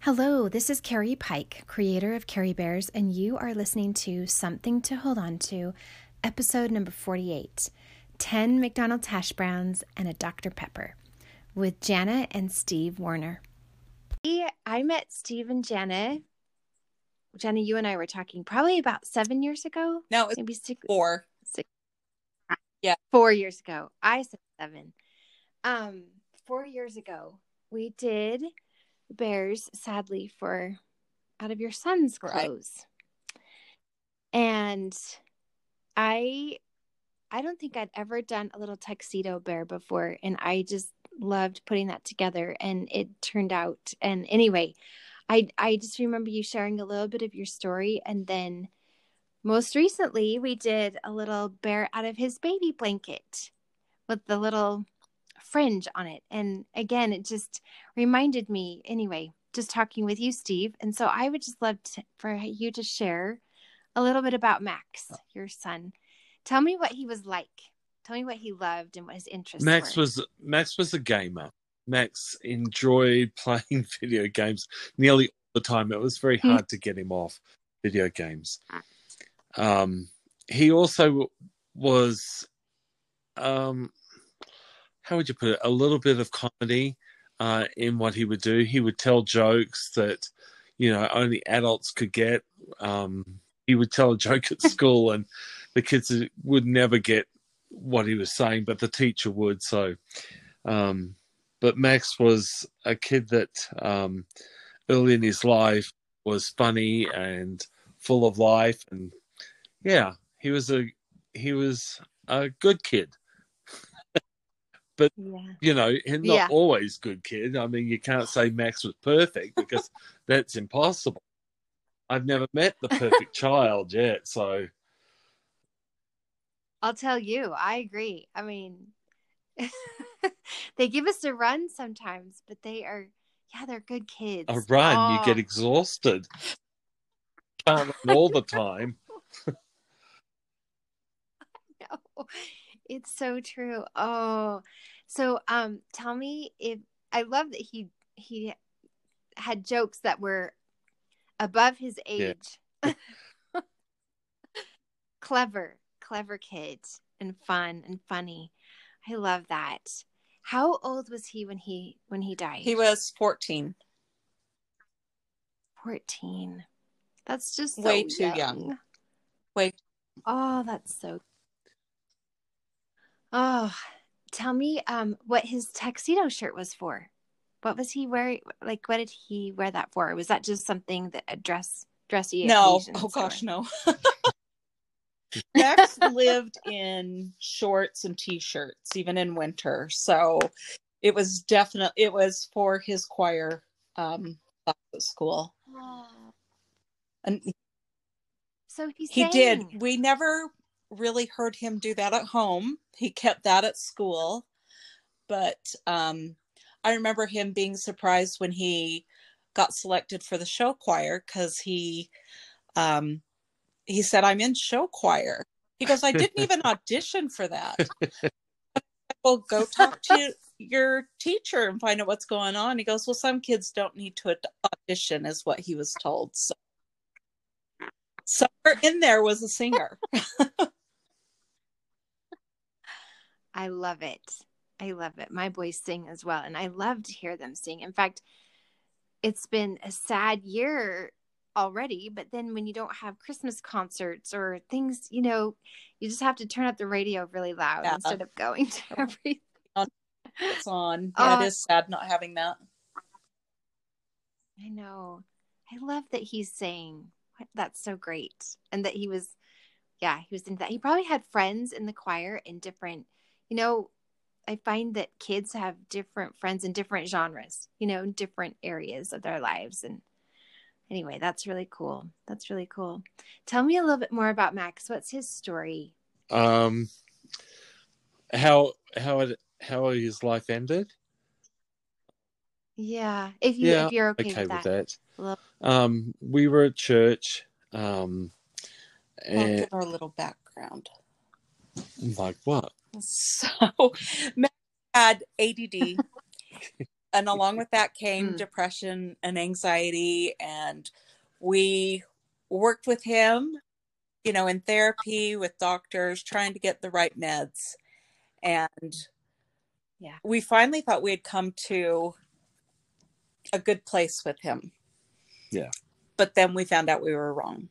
Hello, this is Carrie Pike, creator of Carrie Bears, and you are listening to Something to Hold On To, episode number 48 10 McDonald's hash browns and a Dr. Pepper with Jana and Steve Warner. I met Steve and Jana. Jana, you and I were talking probably about seven years ago. No, it's maybe six, four. Six, Yeah. four years ago. I said seven. Um, four years ago, we did bears, sadly, for out of your son's Right. clothes. And I I don't think I'd ever done a little tuxedo bear before and I just loved putting that together and it turned out and anyway, I I just remember you sharing a little bit of your story and then most recently we did a little bear out of his baby blanket with the little fringe on it and again it just reminded me anyway just talking with you steve and so i would just love to, for you to share a little bit about max your son tell me what he was like tell me what he loved and what his interests Max were was Max was a gamer. Max enjoyed playing video games nearly all the time. It was very Hmm. hard to get him off video games. Um, he also was, um, how would you put it, a little bit of comedy uh, in what he would do. He would tell jokes that, you know, only adults could get. Um, he would tell a joke at school, and the kids would never get what he was saying, but the teacher would. So, um, but Max was a kid that um, early in his life was funny and full of life, and yeah, he was a he was a good kid. Yeah You know, he's not Yeah. always good kid. I mean, you can't say Max was perfect because that's impossible. I've never met the perfect child yet, so i'll tell you i agree i mean they give us a run sometimes but they are yeah they're good kids a run, you Oh. get exhausted. Can't run all the time. know. It's so true. Oh, so um, tell me if I love that he he had jokes that were above his Yeah. age. clever, clever kids and fun and funny. I love that. How old was he when he when he died? He was 14. fourteen. That's just so Way too young. Way- Oh, that's so. Oh, tell me, um, what his tuxedo shirt was for. What was he wearing? Like, what did he wear that for? Was that just something that a dress, dressy? No. Oh, gosh, or- no. Max lived in shorts and t-shirts even in winter. So it was definitely it was for his choir um at school. Oh, And so he he sang. did. We never really heard him do that at home. He kept that at school. But um I remember him being surprised when he got selected for the show choir cuz he um he said I'm in show choir. He goes I didn't even audition for that. well go talk to your teacher and find out what's going on. He goes well some kids don't need to audition is what he was told. So somewhere in there was a singer. I love it. I love it. My boys sing as well, and I love to hear them sing. In fact, it's been a sad year already, but then when you don't have Christmas concerts or things, you know, you just have to turn up the radio really loud Yeah. instead of going to every. It's on. Yeah, Oh. it uh, is sad not having that. I know. I love that he's saying that's so great, and that he was, yeah, he was into that. He probably had friends in the choir in different, you know. I find that kids have different friends in different genres, you know, in different areas of their lives. And anyway, that's really cool. That's really cool. Tell me a little bit more about Max. What's his story? Um, how how it how his life ended? Yeah, if you Yeah, if you're okay, Okay with with that. that. Um, we were at church. Um, I'll and give our little background. like what? So, Matt had ADD and along with that came Mm. depression and anxiety and we worked with him you know in therapy with doctors trying to get the right meds and Yeah. we finally thought we had come to a good place with him Yeah. but then we found out we were wrong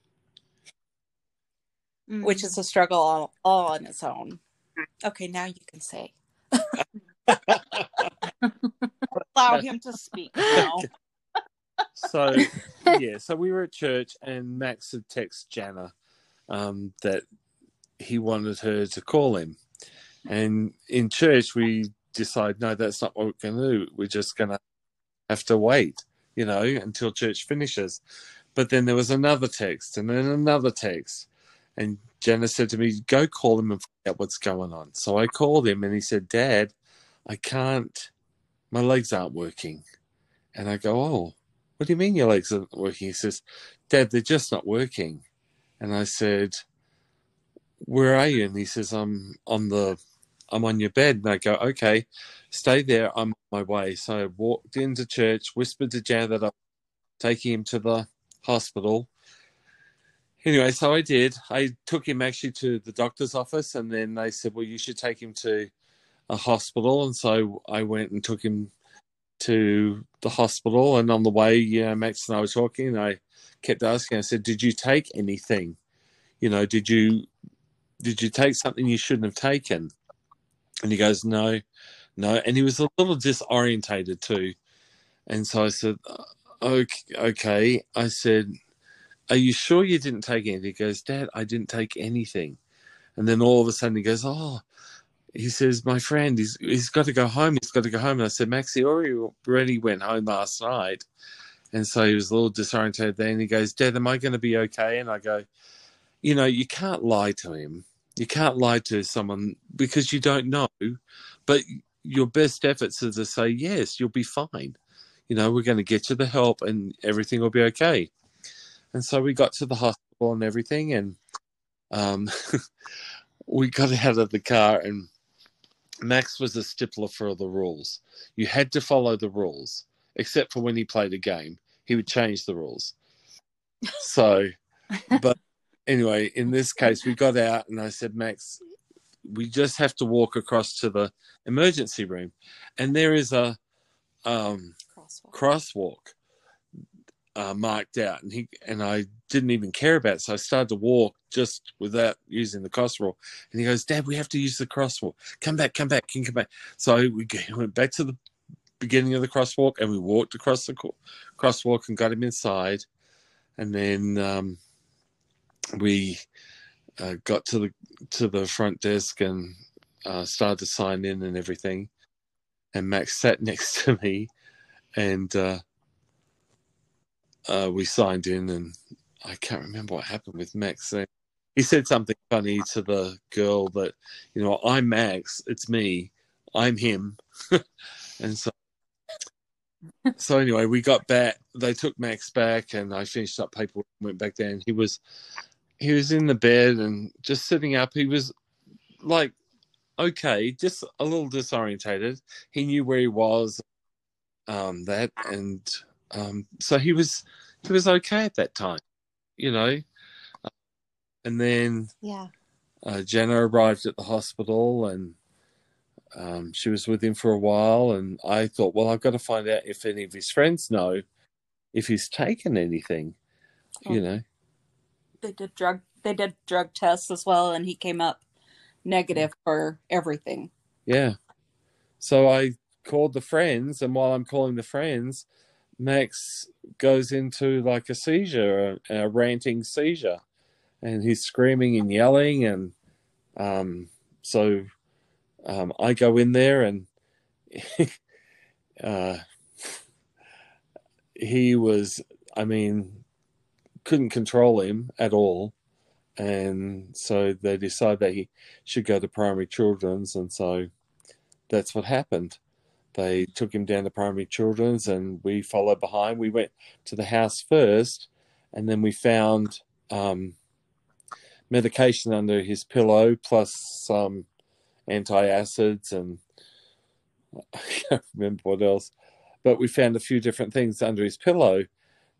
Mm. which is a struggle all, all on its own okay now you can say allow him to speak now so yeah, so we were at church and Max had texted Jana um, that he wanted her to call him, and in church we decided no, that's not what we're going to do. We're just going to have to wait, you know, until church finishes. But then there was another text and then another text, and Jenna said to me, "Go call him and find out what's going on." So I called him and he said, "Dad, I can't. My legs aren't working." And I go, "Oh." what do you mean your legs aren't working? He says, Dad, they're just not working. And I said, Where are you? And he says, I'm on the I'm on your bed. And I go, Okay, stay there, I'm on my way. So I walked into church, whispered to Jan that I'm taking him to the hospital. Anyway, so I did. I took him actually to the doctor's office and then they said, Well, you should take him to a hospital. And so I went and took him to the hospital. And on the way you know max and i were talking and i kept asking i said did you take anything? You know did you did you take something you shouldn't have taken? And he goes no no. And he was a little disorientated too. And so i said okay okay. I said are you sure you didn't take anything he goes dad i didn't take anything and then all of a sudden he goes oh he says, "My friend, he's he's got to go home. He's got to go home." And I said, "Max, he already went home last night," and so he was a little disoriented. Then he goes, "Dad, am I going to be okay?" And I go, "You know, you can't lie to him. You can't lie to someone because you don't know. But your best efforts are to say, yes, you'll be fine. You know, we're going to get you the help, and everything will be okay." And so we got to the hospital and everything, and um, we got out of the car and Max was a stippler for the rules. You had to follow the rules, except for when he played a game. He would change the rules. So, but anyway, in this case, we got out and I said, Max, we just have to walk across to the emergency room. And there is a um, Crosswalk. crosswalk uh, marked out, and he and I didn't even care about it, so I started to walk just without using the crosswalk. And he goes, "Dad, we have to use the crosswalk. Come back, come back, can come back." So we went back to the beginning of the crosswalk, and we walked across the crosswalk and got him inside, and then um, we uh, got to the to the front desk and uh, started to sign in and everything. And Max sat next to me, and uh, uh, we signed in, and I can't remember what happened with Max. He said something funny to the girl that, you know, I'm Max, it's me, I'm him, and so. So anyway, we got back. They took Max back, and I finished up paperwork. Went back down. He was, he was in the bed and just sitting up. He was like, okay, just a little disorientated. He knew where he was, um, that, and um, so he was he was okay at that time, you know. Uh, and then Yeah. uh, Jenna arrived at the hospital, and um, she was with him for a while. And I thought, well, I've got to find out if any of his friends know if he's taken anything, you Oh. know. They did drug. They did drug tests as well, and he came up negative for everything. Yeah. So I called the friends, and while I'm calling the friends, Max goes into like a seizure, a, a ranting seizure, and he's screaming and yelling, and um, so um, I go in there, and uh, he was, I mean, couldn't control him at all, and so they decide that he should go to primary children's, and so that's what happened. They took him down to primary children's, and we followed behind. We went to the house first, and then we found um, medication under his pillow, plus some antacids, and I can't remember what else. but we found a few different things under his pillow.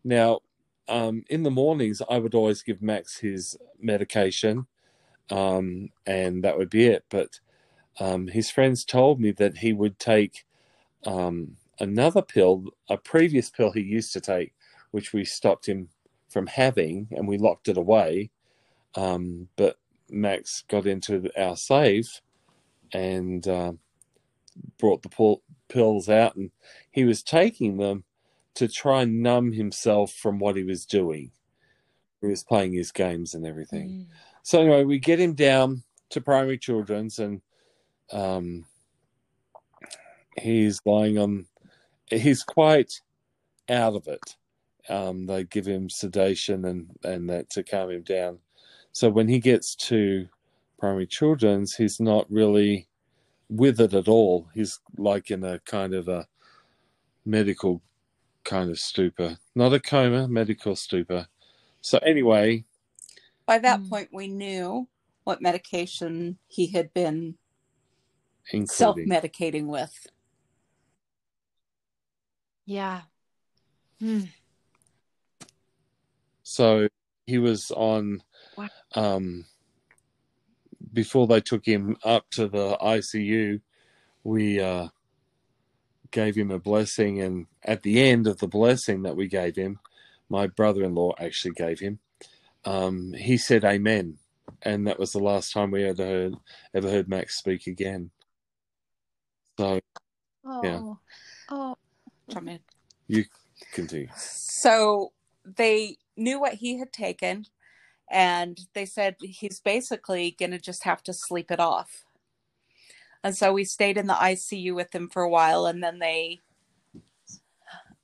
Now, um, in the mornings, I would always give Max his medication, um, and that would be it. But um, his friends told me that he would take um, another pill, a previous pill he used to take, which we stopped him from having, and we locked it away. Um, but Max got into our safe and uh, brought the pull, pills out, and he was taking them to try and numb himself from what he was doing. He was playing his games and everything. Mm. So anyway, we get him down to primary children's, and um, he's lying on. He's quite out of it. Um, they give him sedation and and that to calm him down. So when he gets to primary children's, he's not really with it at all. He's like in a kind of a medical kind of stupor, not a coma, medical stupor. So anyway, by that mm. point, we knew what medication he had been self medicating with. Yeah. Mm. So he was on wow. um, before they took him up to the ICU, we uh, gave him a blessing, and at the end of the blessing that we gave him, my brother-in-law actually gave him. Um, he said "Amen," and that was the last time we ever heard ever heard Max speak again. So, oh. yeah. Oh, you continue. So they knew what he had taken and they said he's basically going to just have to sleep it off. And so we stayed in the ICU with him for a while, and then they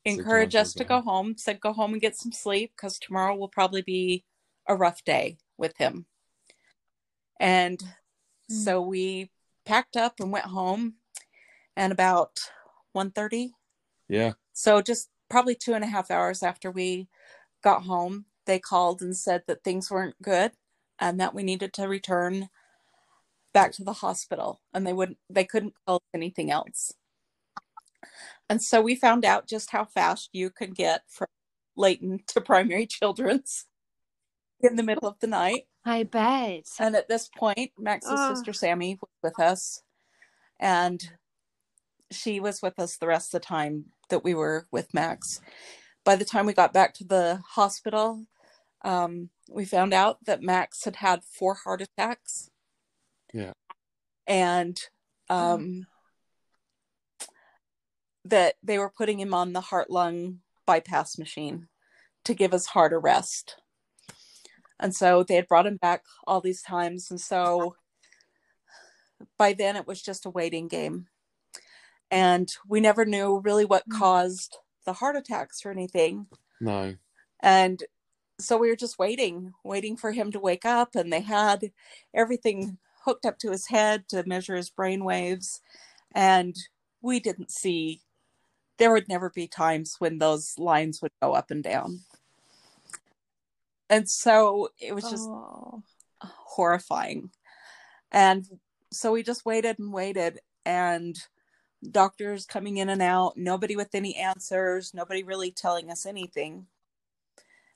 encouraged us to go home, said go home and get some sleep because tomorrow will probably be a rough day with him. And mm. so we packed up and went home and about 1.30 yeah. So just probably two and a half hours after we got home they called and said that things weren't good and that we needed to return back to the hospital and they wouldn't they couldn't tell us anything else. And so we found out just how fast you could get from Layton to primary children's in the middle of the night. I bet. And at this point max's oh. sister sammy was with us. And she was with us the rest of the time that we were with max by the time we got back to the hospital um, we found out that Max had had four heart attacks. Yeah. And um, that they were putting him on the heart lung bypass machine to give his heart a rest. And so they had brought him back all these times. And so by then it was just a waiting game. And we never knew really what hmm. caused the heart attacks or anything. No. And so we were just waiting, waiting for him to wake up, and they had everything hooked up to his head to measure his brain waves, and we didn't see. There would never be times when those lines would go up and down, and so it was just oh. horrifying. And so we just waited and waited, and doctors coming in and out, nobody with any answers, nobody really telling us anything.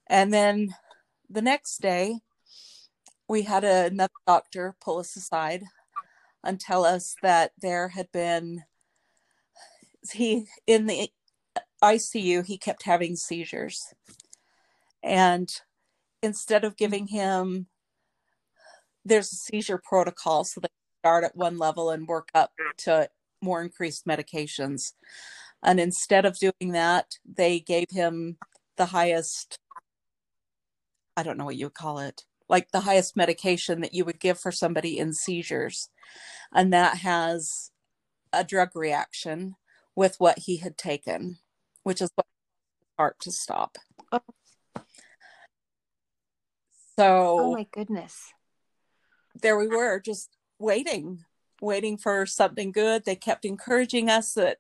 And then the next day, we had another doctor pull us aside and tell us that there had been he in the ICU he kept having seizures. And instead of giving him there's a seizure protocol so they start at one level and work up to more increased medications and instead of doing that they gave him the highest I don't know what you would call it, like the highest medication that you would give for somebody in seizures. And that has a drug reaction with what he had taken, which is what heart to stop. Oh. So, oh my goodness. There we were, just waiting, waiting for something good. They kept encouraging us that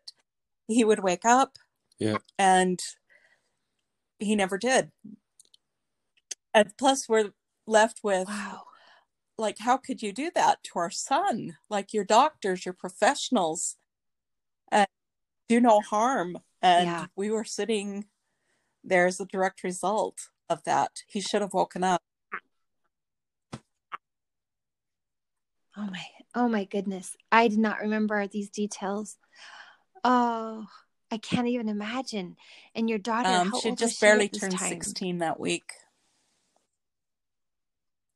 he would wake up. Yeah. And he never did and plus we're left with wow like how could you do that to our son like your doctors your professionals and do no harm And Yeah. we were sitting there as a direct result of that. He should have woken up. Oh my, oh my goodness. I did not remember these details. Oh, I can't even imagine. And your daughter, Um, how she old just was she barely at turned time? 16 that week.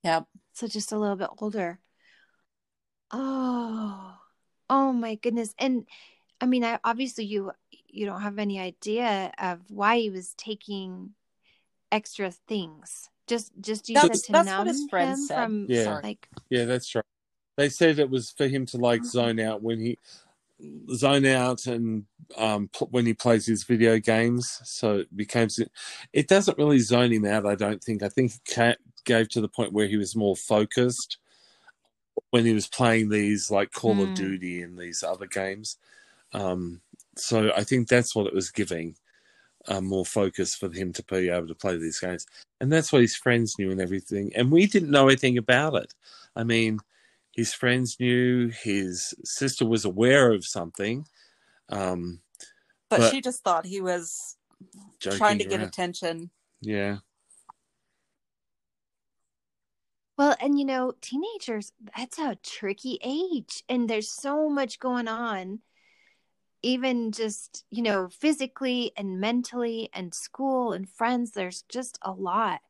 Yep. So just a little bit older. Oh, oh my goodness. And I mean, I obviously you you don't have any idea of why he was taking extra things. Just just you That's- said to that's numb what his friend him said. from Yeah. Like Yeah, that's right. They said it was for him to like Oh. zone out when he zone out and um when he plays his video games. So it became it doesn't really zone him out. I don't think. I think it gave to the point where he was more focused when he was playing these like Call Mm. of Duty and these other games. Um, so I think that's what it was giving. Uh, more focus for him to be able to play these games, and that's what his friends knew and everything. And we didn't know anything about it. I mean, his friends knew, his sister was aware of something, um, But, But- she just thought he was trying to get around. attention. Yeah, Well, and you know, teenagers, that's a tricky age. And there's so much going on, even just, you know, physically and mentally and school and friends. There's just a lot.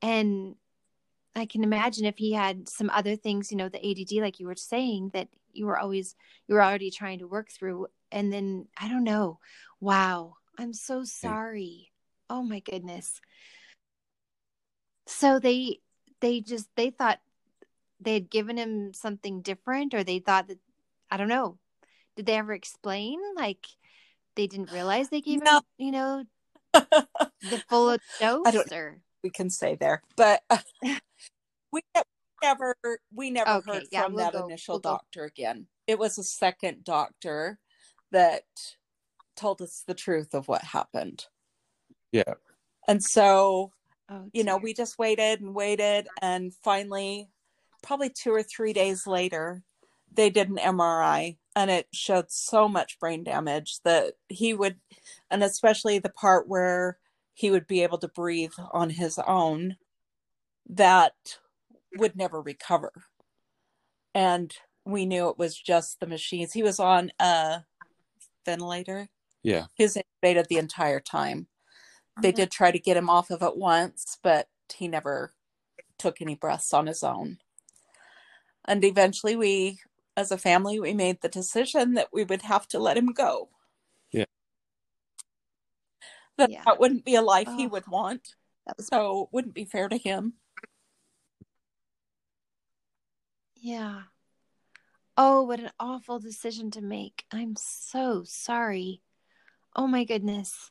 And I can imagine if he had some other things, you know, the ADD, like you were saying, that you were always, you were already trying to work through. And then, I don't know. Wow. I'm so sorry. Oh my goodness. So they, they just they thought they had given him something different or they thought that i don't know did they ever explain like they didn't realize they gave No. him you know the full dose I don't- or we can say there, but we never we never Okay, heard yeah, from we'll that go- initial we'll go. doctor again. It was a second doctor that told us the truth of what happened. yeah, And so, oh you know, we just waited and waited and finally probably 2 or 3 days later, they did an MRI and it showed so much brain damage that he would and especially the part where he would be able to breathe on his own that would never recover. And we knew it was just the machines. He was on a ventilator. Yeah. he was intubated the entire time. They mm-hmm. did try to get him off of it once but he never took any breaths on his own. And eventually we as a family we made the decision that we would have to let him go. Yeah. that Yeah. that wouldn't be a life he Oh. would want. That was so it wouldn't be fair to him yeah. Oh what an awful decision to make. I'm so sorry. Oh my goodness.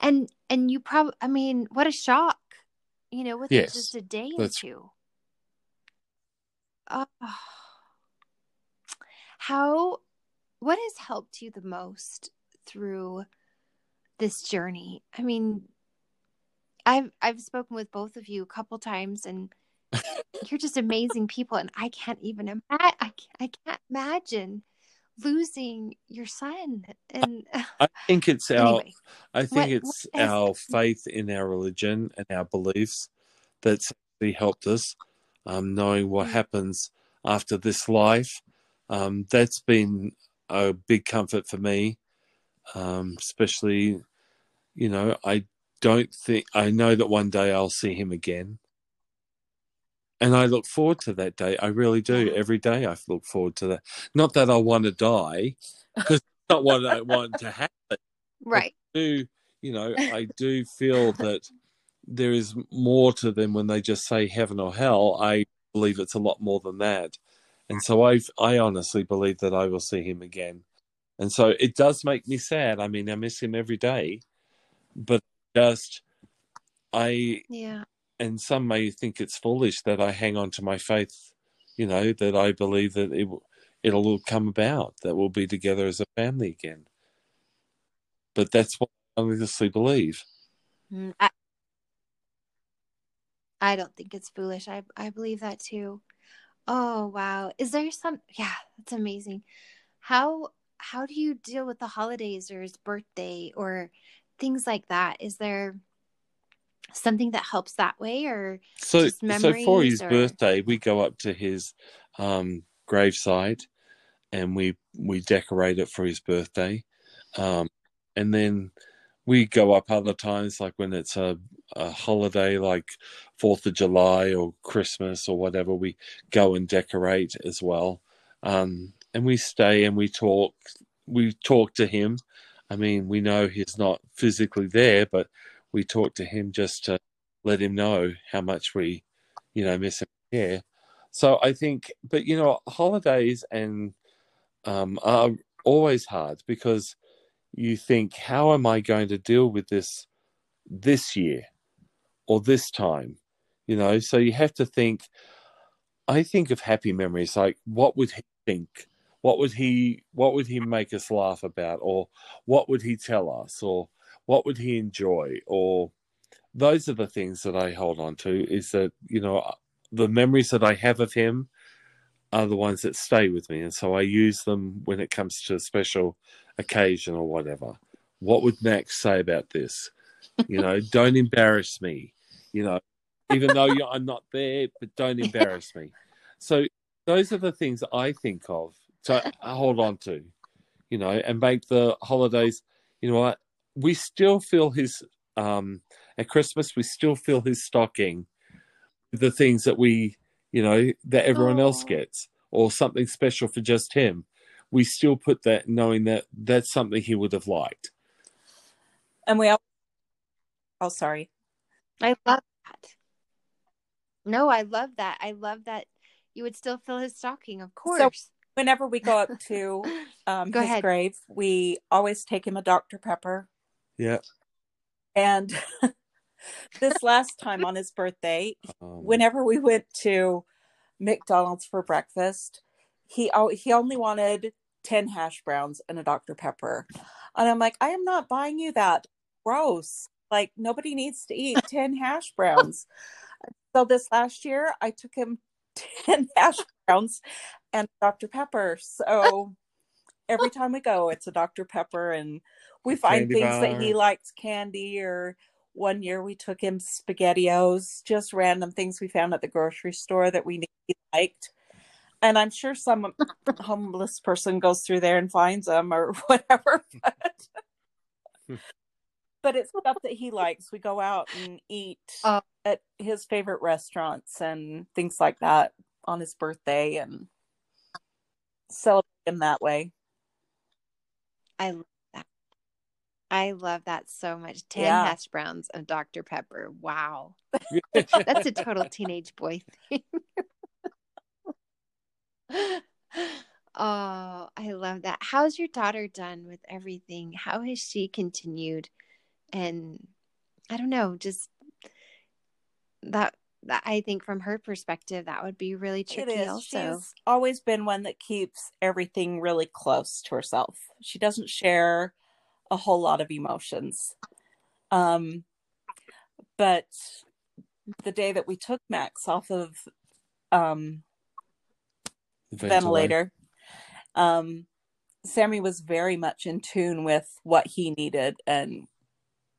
And and you probably i mean what a shock you know within Yes, just a day or two. two. Oh. how what has helped you the most through this journey? I mean i've i've spoken with both of you a couple times and you're just amazing people and i can't even imagine I, can't- I can't imagine losing your son and I think it's our anyway I think What- it's what is- our faith in our religion and our beliefs that's really helped us. Um, knowing what Mm. happens after this life, um, that's been a big comfort for me. Um, especially, you know, I don't think I know that one day I'll see him again, and I look forward to that day. I really do. Every day I look forward to that. Not that I want to die, because not what I want to happen right do you know i do feel that there is more to them when they just say heaven or hell i believe it's a lot more than that and so i i honestly believe that i will see him again and so it does make me sad i mean i miss him every day but just i yeah and some may think it's foolish that i hang on to my faith you know that i believe that it it'll all come about that we'll be together as a family again but that's what i honestly believe Mm, I, I don't think it's foolish. I I believe that too. Oh wow. Is there some yeah, that's amazing. How how do you deal with the holidays or his birthday or things like that? Is there something that helps that way or So, so for his or- birthday, we go up to his um, graveside and we we decorate it for his birthday, um, and then we go up other times, like when it's a, a holiday, like Fourth of July or Christmas or whatever. We go and decorate as well, um, and we stay and we talk. We talk to him. I mean, we know he's not physically there, but we talk to him just to let him know how much we, you know, miss him. Yeah. So I think, but you know, holidays and um, are always hard because you think, how am I going to deal with this this year or this time? You know, so you have to think. I think of happy memories like what would he think? What would he what would he make us laugh about or what would he tell us or what would he enjoy? Or those are the things that I hold on to is that you know the memories that I have of him are the ones that stay with me. And so I use them when it comes to a special occasion or whatever. What would Max say about this? You know don't embarrass me you know even though I'm not there but don't embarrass me. So those are the things I think of to hold on to you know and make the holidays you know what we still feel his um at Christmas we still fill his stocking with the things that we you know that everyone else gets or something special for just him we still put that knowing that that's something he would have liked And we all, oh, sorry. I love that. No, I love that. I love that you would still fill his stocking, of course. Whenever we go up to um, Go his ahead. grave, we always take him a Dr. Pepper. Yeah And this last time on his birthday, um, whenever we went to McDonald's for breakfast, he he only wanted 10 hash browns and a Dr. Pepper. And I'm like, I am not buying you that. Gross. Like, nobody needs to eat 10 hash browns. So this last year, I took him 10 hash browns and Dr. Pepper. So every time we go, it's a Dr. Pepper, and we find Candy things that he likes candy or one year we took him spaghettios just random things we found at the grocery store that we he liked and i'm sure some homeless person goes through there and finds them or whatever but but it's stuff that he likes we go out and eat Oh. at his favorite restaurants and things like that on his birthday and celebrate him that way I love that. I love that so much. 10 Yeah. hash browns and Dr. Pepper. Wow. That's a total teenage boy thing. oh, I love that. How's your daughter done with everything? How has she continued? And I don't know, just that, that I think from her perspective, that would be really tricky also. She's always been one that keeps everything really close to herself. She doesn't share a whole lot of emotions. Um, but the day that we took Max off of um, ventilator, um, Sammy was very much in tune with what he needed, and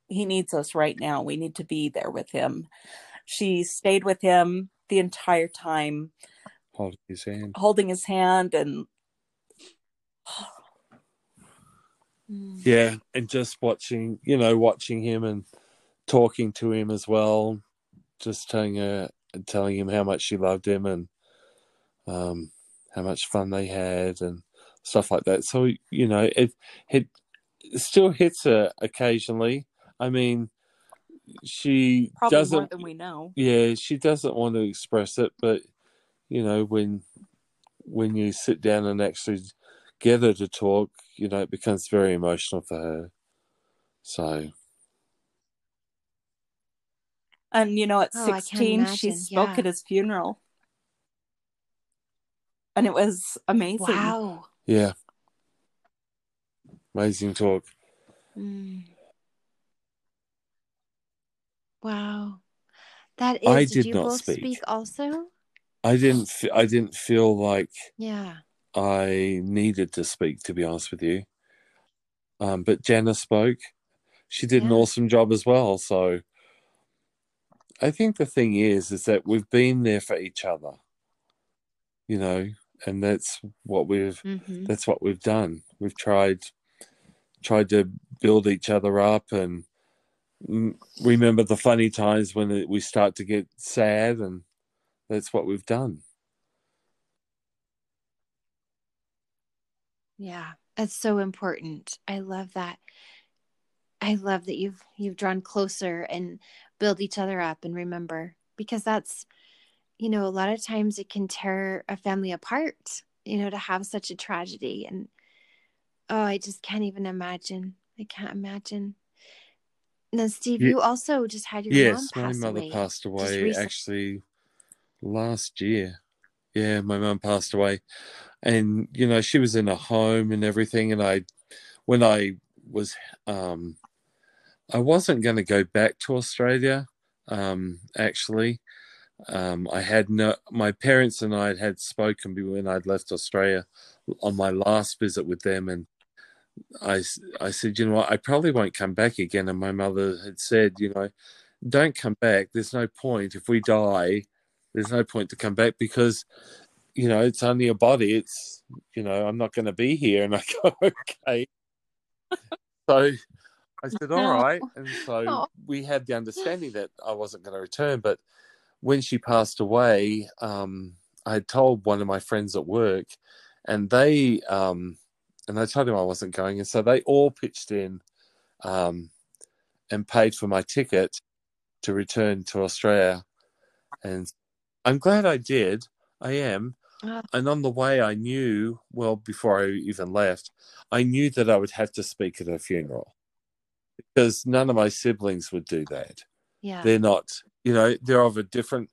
he needs us right now. We need to be there with him. She stayed with him the entire time, holding his hand holding his hand and Mm. yeah and just watching you know watching him and talking to him as well just telling her telling him how much she loved him and um how much fun they had and stuff like that so you know it it still hits her occasionally i mean she probably doesn't than we know. yeah she doesn't want to express it but you know when when you sit down and actually get her to talk you know it becomes very emotional for her so And you know, at Oh, I can't 16, she spoke Yeah. at his funeral. And it was amazing. Wow. yeah amazing talk Mm. Wow. That is. I did, did you not both speak. speak also? i didn't fe- i didn't feel like Yeah. I needed to speak, to be honest with you. Um, but Jenna spoke. She did an awesome job as well. So I think the thing is, is that we've been there for each other, you know, and that's what we've Mhm. that's what we've done. We've tried tried to build each other up and remember the funny times when we start to get sad, and that's what we've done. Yeah, that's so important. I love that. I love that you've you've drawn closer and build each other up and remember because that's you know a lot of times it can tear a family apart, you know, to have such a tragedy and oh, I just can't even imagine. I can't imagine. Now, Steve, Ye- you also just had your yes, mom my mother away. passed away actually last year. Yeah, my mum passed away, and you know she was in a home and everything. And I, when I was, um, I wasn't going to go back to Australia. Um, actually, um, I had no. My parents and I had spoken when I'd left Australia on my last visit with them, and I, I said, you know what, I probably won't come back again. And my mother had said, you know, don't come back. There's no point. If we die, there's no point to come back because, you know, it's only a body. It's, you know, I'm not going to be here. And I go, okay. So I said, all right. And so Oh. we had the understanding that I wasn't going to return. But when she passed away, um, I had told one of my friends at work, and they, um, and I told him I wasn't going, and so they all pitched in, um, and paid for my ticket to return to Australia, and I'm glad I did. I am. Ah. And on the way, I knew, well, before I even left, I knew that I would have to speak at her funeral because none of my siblings would do that Yeah. they're not you know they're of a different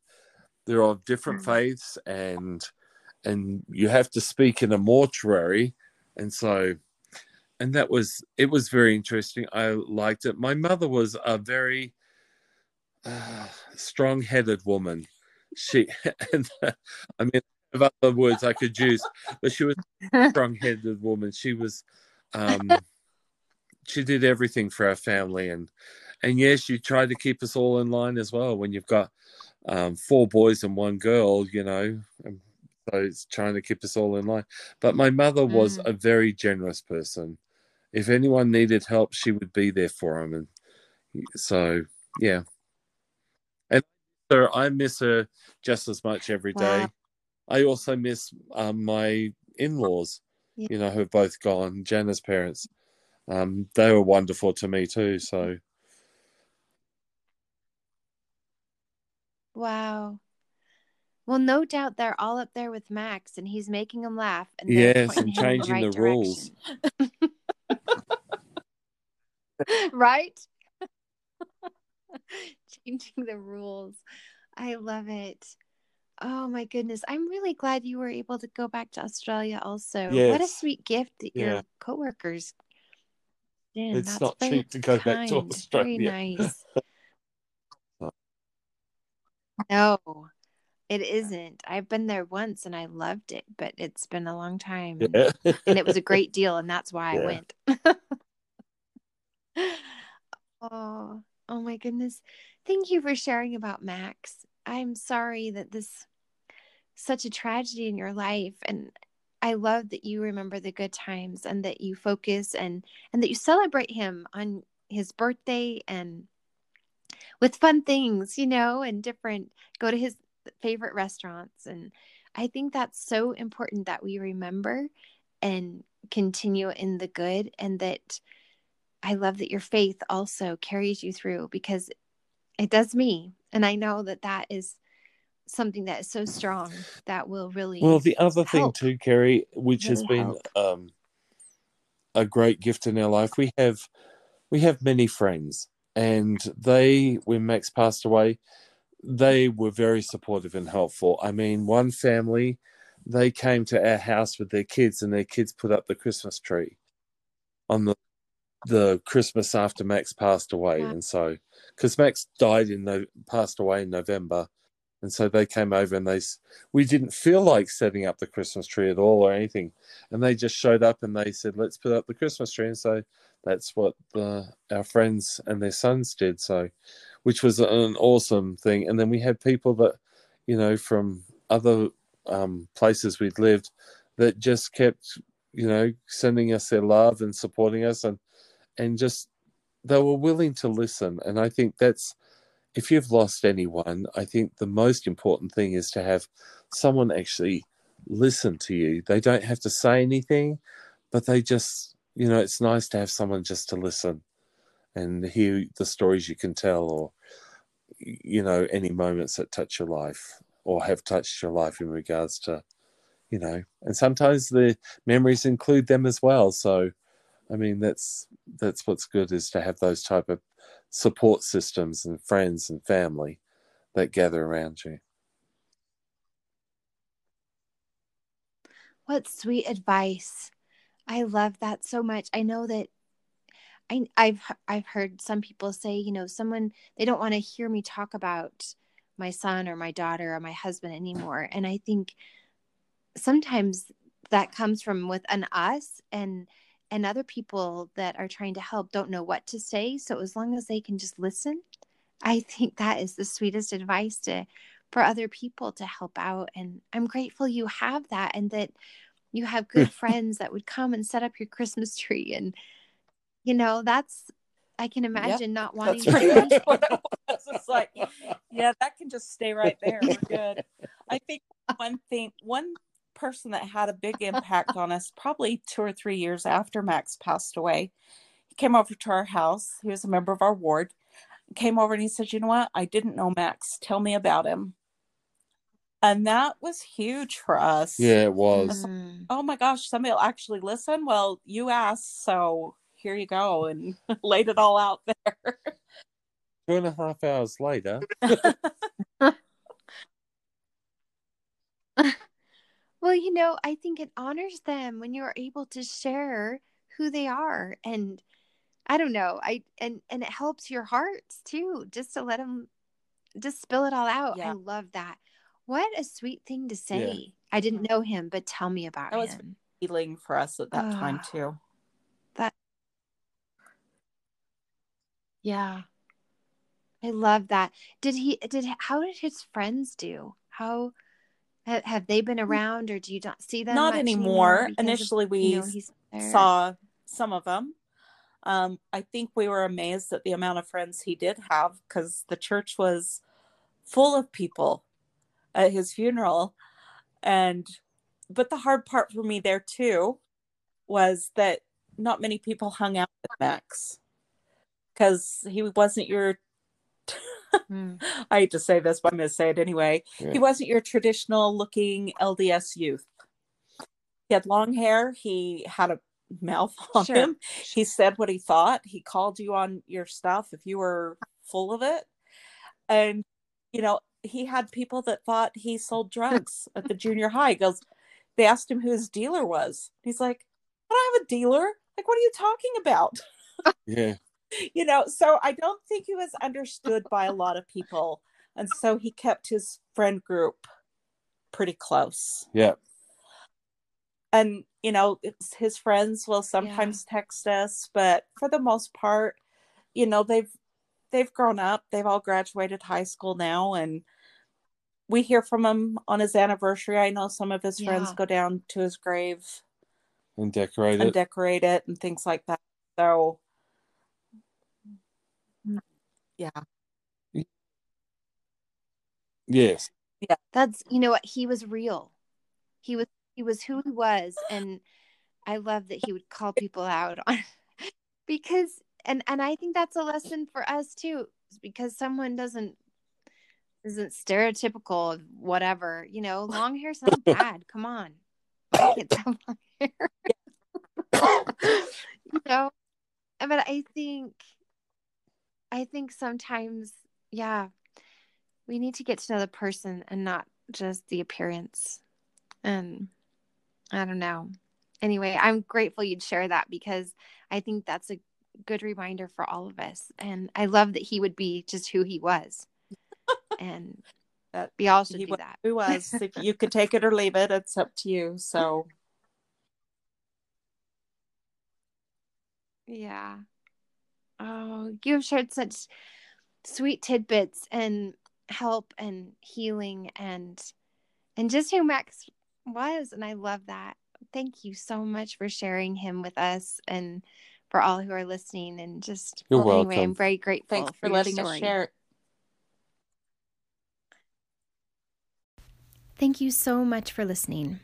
they're of different Mm. faiths and and you have to speak in a mortuary and so and that was it was very interesting i liked it my mother was a very uh, strong-headed woman she and i mean have other words i could use but she was a strong-headed woman. She was um she did everything for our family and and yes you tried to keep us all in line as well. When you've got um, four boys and one girl you know and so it's trying to keep us all in line. But my mother was Mm. a very generous person. If anyone needed help she would be there for them and so yeah so i miss her just as much every day. Wow. i also miss um, my in-laws Yeah. you know who have both gone jenna's parents um, they were wonderful to me too. So Wow. Well, no doubt they're all up there with Max, and he's making them laugh. And yes, and in changing right the rules. right? Changing the rules. I love it. Oh my goodness. I'm really glad you were able to go back to Australia also. What a sweet gift that Yeah. your coworkers did. It's That's not cheap to go back to. Australia. Very nice. no, it isn't. I've been there once and I loved it, but it's been a long time. and- Yeah. and it was a great deal and that's why Yeah. I went. oh, oh my goodness. Thank you for sharing about Max. I'm sorry that this such a tragedy in your life and I love that you remember the good times and that you focus and and that you celebrate him on his birthday and with fun things, you know, and different go to his favorite restaurants and I think that's so important that we remember and continue in the good and that I love that your faith also carries you through because it does me and I know that that is something that is so strong that will really Well, the other thing too, Kerry, which has been um, a great gift in our life, we have we have many friends, and they, when Max passed away, they were very supportive and helpful. I mean, one family, they came to our house with their kids, and their kids put up the Christmas tree on the the Christmas after Max passed away, Wow. and so because Max died in the passed away in November, And so they came over and they, we didn't feel like setting up the Christmas tree at all or anything. And they just showed up and they said, let's put up the Christmas tree. And so that's what the, our friends and their sons did. So, which was an awesome thing. And then we had people that, you know, from other um, places we'd lived that just kept, you know, sending us their love and supporting us and, and just, they were willing to listen. And I think that's, if you've lost anyone, I think the most important thing is to have someone actually listen to you. They don't have to say anything, but they just, you know, it's nice to have someone just to listen and hear the stories you can tell or, you know, any moments that touch your life or have touched your life in regards to, you know, and sometimes the memories include them as well. So, I mean, that's that's what's good is to have those type of support systems and friends and family that gather around you. What sweet advice. I love that so much. I know that I, I've I've heard some people say, you know, someone they don't want to hear me talk about my son or my daughter or my husband anymore. And I think sometimes that comes from within us and and other people that are trying to help don't know what to say. So as long as they can just listen i think that is the sweetest advice to for other people to help out. And i'm grateful you have that and that you have good friends that would come and set up your christmas tree. And you know that's i can imagine yep, not wanting that's pretty to much what it was. it's like yeah that can just stay right there. We're good. I think one thing one person that had a big impact on us probably two or three years after Max passed away. He came over to our house. He was a member of our ward. Came over and he said, You know what? I didn't know Max. Tell me about him. And that was huge for us. Yeah, it was. Mm. Oh my gosh, somebody will actually listen. Well, you asked, so here you go, and laid it all out there. Two and a half hours later. Well, you know, I think it honors them when you're able to share who they are and I don't know. I and and it helps your hearts too just to let them just spill it all out. Yeah. I love that. What a sweet thing to say. Yeah. I didn't know him, but tell me about it. that him. was healing for us at that oh, time ah. too. That Yeah. I love that. Did he did how did his friends do? How have, have they been around, or do you not see them? Not anymore. Initially, of, we you know, saw some of them. Um, I think we were amazed at the amount of friends he did have because the church was full of people at his funeral. And, but the hard part for me there too was that not many people hung out with Max because he wasn't your mm. I hate to say this, but I'm going to say it anyway. Yeah. He wasn't your traditional looking LDS youth. He had long hair. He had a mouth on sure. him. He said what he thought. He called you on your stuff if you were full of it. And, you know, he had people that thought he sold drugs at the junior high. He goes, they asked him who his dealer was. He's like, I don't have a dealer. Like, what are you talking about? Yeah. You know, so I don't think he was understood by a lot of people. And so he kept his friend group pretty close. Yeah. And, you know, his friends will sometimes yeah. text us, but for the most part, you know, they've they've grown up. They've all graduated high school now and we hear from him on his anniversary. I know some of his yeah. friends go down to his grave and decorate and it. decorate it and things like that. So yeah. Yes. Yeah. That's you know what he was real. He was he was who he was and I love that he would call people out on because and and I think that's a lesson for us too because someone doesn't isn't stereotypical of whatever, you know, long hair's not bad. Come on. I can't long hair. you know, but I think I think sometimes, yeah, we need to get to know the person and not just the appearance. And I don't know. Anyway, I'm grateful you'd share that because I think that's a good reminder for all of us. And I love that he would be just who he was. and That we all should do was, that. He was. if you could take it or leave it, it's up to you. So Yeah. You have shared such sweet tidbits and help and healing and and just who Max was and I love that. Thank you so much for sharing him with us and for all who are listening and just You're well, anyway. I'm very grateful thanks for, your letting us story. share. Thank you so much for listening.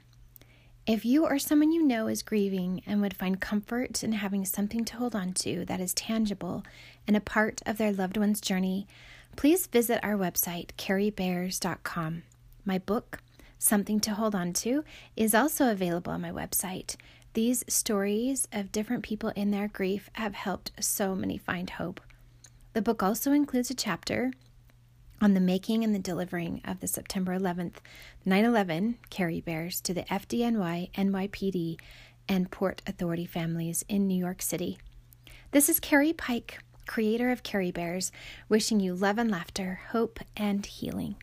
If you or someone you know is grieving and would find comfort in having something to hold on to that is tangible and a part of their loved one's journey, please visit our website, carriebears.com. My book, Something to Hold On To, is also available on my website. These stories of different people in their grief have helped so many find hope. The book also includes a chapter on the making and the delivering of the September 11th 9 11 Carrie Bears to the FDNY, NYPD, and Port Authority families in New York City. This is Carrie Pike, creator of Carrie Bears, wishing you love and laughter, hope, and healing.